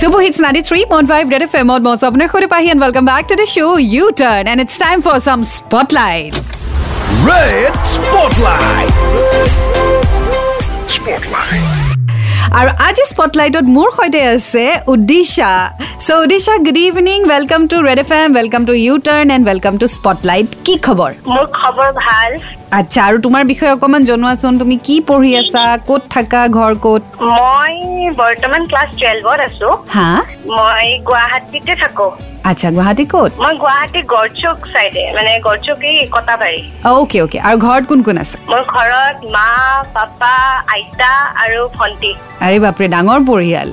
Super Hits 93.5 Red FM on Most Apnar Khore Pahi and welcome back to the show U-Turn and it's time for some Spotlight. Red Spotlight. Spotlight. আৰু আজি স্পটলাইটত মোৰ সৈতে আছে উদিশা চ' Udisha good evening welcome to Red F M welcome to U Turn and welcome to Spotlight কি খবৰ মোৰ খবৰ ভাল আচ্ছা আৰু তোমাৰ বিষয়ে অকণমান জনোৱাচোন তুমি কি পঢ়ি আছা ক'ত থাকা ঘৰ ক'ত? মই বৰ্তমান ক্লাছ টুৱেলভত আছো। হা? মই গুৱাহাটীতে থাকো। আচ্ছা গুৱাহাটী ক'ত? মই গুৱাহাটী গড়চুক চাইডে মানে গড়চুক এই কটাবাৰী। অ'কে অ'কে আৰু ঘৰত কোন কোন আছে? মোৰ ঘৰত মা পাপা আইতা আৰু ভণ্টি। আৰে বাপৰে ডাঙৰ পৰিয়াল।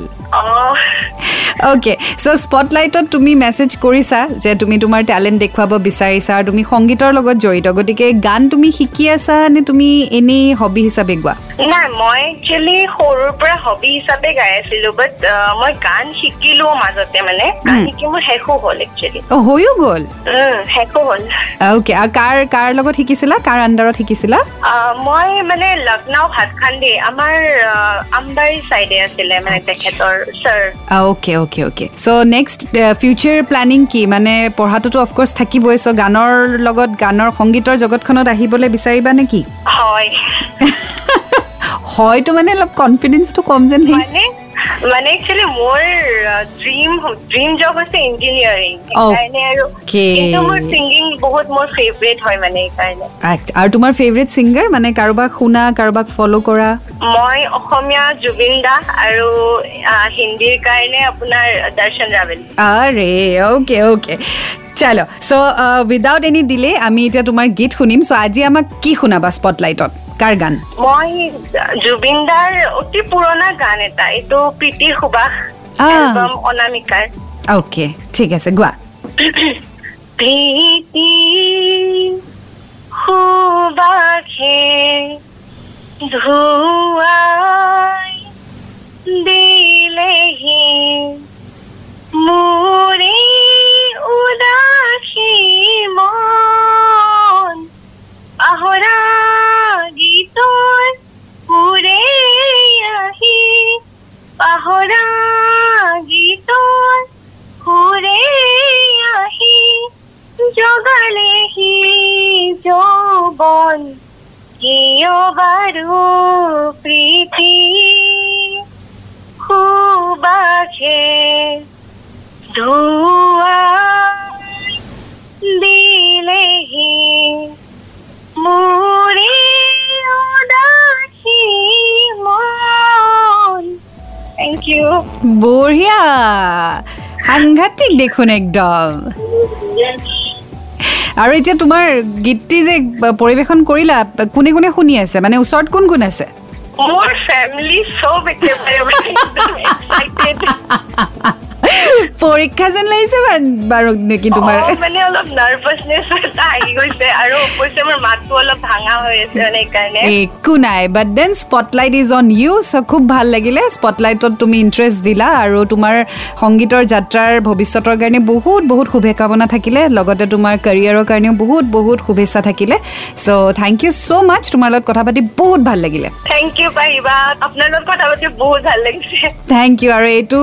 অ'কে চ' স্পটলাইটত তুমি মেছেজ কৰিছা যে তুমি তোমাৰ টেলেণ্ট দেখুৱাব বিচাৰিছা আৰু তুমি সংগীতৰ লগত জড়িত গতিকে গান তুমি শিকি আছা নে তুমি এনেই হবি হিচাপে গোৱা? নাই মই একচুৱেলি সৰুৰ পৰা হবি হিচাপে গাই আছিলো বাট মই গান শিকিলো মাজতে মানে। গান। শিকি মোৰ শেষো হ'ল একচুৱেলি হৈও গ'ল? শেষো হ'ল। অ'কে আৰু কাৰ কাৰ লগত শিকিছিলা? কাৰ আণ্ডাৰত শিকিছিলা? মই মানে লক্ষ্ণৌ ভাতখাণ্ডে আমাৰ আমবাৰী চাইডে আছিলে মানে তেখেতৰ sir okay okay okay so' next future planning কি? মানে পঢ়াটোতো অফক'ৰ্চ থাকিবই চ' গানৰ লগত গানৰ সংগীতৰ জগতখনত আহিবলৈ বিচাৰিবা নে কি? হয়। হয়তো মানে অলপ কনফিডেঞ্চটো কম যেন লাগিছে। মানে একচুৱেলি মোৰ ড্ৰিম ড্ৰিম জব হৈছে ইঞ্জিনিয়াৰিং সেইকাৰণে আৰু. কিন্তু মোৰ ছিংগিং বহুত মোৰ ফেভৰেট হয় মানে সেইকাৰণে। আৰু তোমাৰ ফেভৰেট ছিংগাৰ মানে কাৰোবাক শুনা কাৰোবাক ফ'ল' কৰা? মই অসমীয়া জুবিন দাস আৰু হিন্দীৰ কাৰণে আপোনাৰ দৰ্শন ৰাৱেল। আৰে অ'কে অ'কে চলো। চ' উইদাউট এনি ডিলে আমি এতিয়া তোমাৰ গীত শুনিম। চ' আজি আমাক কি শুনাবা স্পটলাইটত কাৰ গান? মই জুবিন দাৰ অতি পুৰণা গান এটা এইটো প্ৰীতিৰ সুবাস। অনামিকাৰ। অ'কে ঠিক আছে গোৱা। প্ৰীতি সুবাসে ধুৱাই গীতল ঘুরে আহি জগলেহি যৌবন কিয় বারু প্রীতি। খুবাখে ধূ বঢ়িয়া। সাংঘাতিক দেখোন একদম। আৰু এতিয়া তোমাৰ গীতটি যে পৰিৱেশন কৰিলা কোনে কোনে শুনি আছে? মানে ওচৰত কোন কোন আছে? মোৰ ফেমিলি চব একেবাৰে। পৰীক্ষা যেন লাগিছে বাৰু নেকি তোমাৰ? মানে অলপ নাৰ্ভাছনেছ এটা আহি গৈছে আৰু অৱশ্যে মোৰ মাতটো অলপ ভাঙা হৈ আছে মানে সেইকাৰণে। একো নাই but then spotlight is on you so' খুব ভাল লাগিলে। স্পটলাইটত তুমি ইণ্টাৰেষ্ট দিলা আৰু তোমাৰ সংগীতৰ যাত্ৰাৰ ভৱিষ্যতৰ কাৰণে বহুত বহুত শুভকামনা থাকিলে। লগতে তোমাৰ কেৰিয়াৰৰ কাৰণেও বহুত বহুত শুভেচ্ছা থাকিলে। চ' থেংক ইউ ছ' মাছ তোমাৰ লগত কথা পাতি বহুত ভাল লাগিলে। থেংক ইউ পাৰিবা। আপোনাৰ লগত কথা পাতি বহুত ভাল লাগিছে। থেংক ইউ আৰু এইটো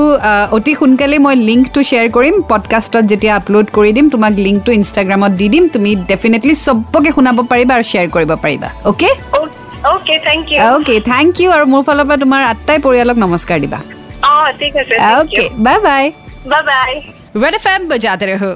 অতি সোনকালে খালি মই লিংকটো শ্বেয়াৰ কৰিম পডকাষ্টত যেতিয়া আপলোড কৰি দিম তোমাক লিংকটো ইনষ্টাগ্ৰামত দি দিম তুমি ডেফিনেটলি চবকে শুনাব পাৰিবা আৰু শ্বেয়াৰ কৰিব পাৰিবা অ'কে অ'কে থেংক ইউ আৰু মোৰ ফালৰ পৰা তোমাৰ আটাই পৰিয়ালক নমস্কাৰ দিবা। ঠিক আছে okay bye bye bye bye red F M বজাতে ৰহো।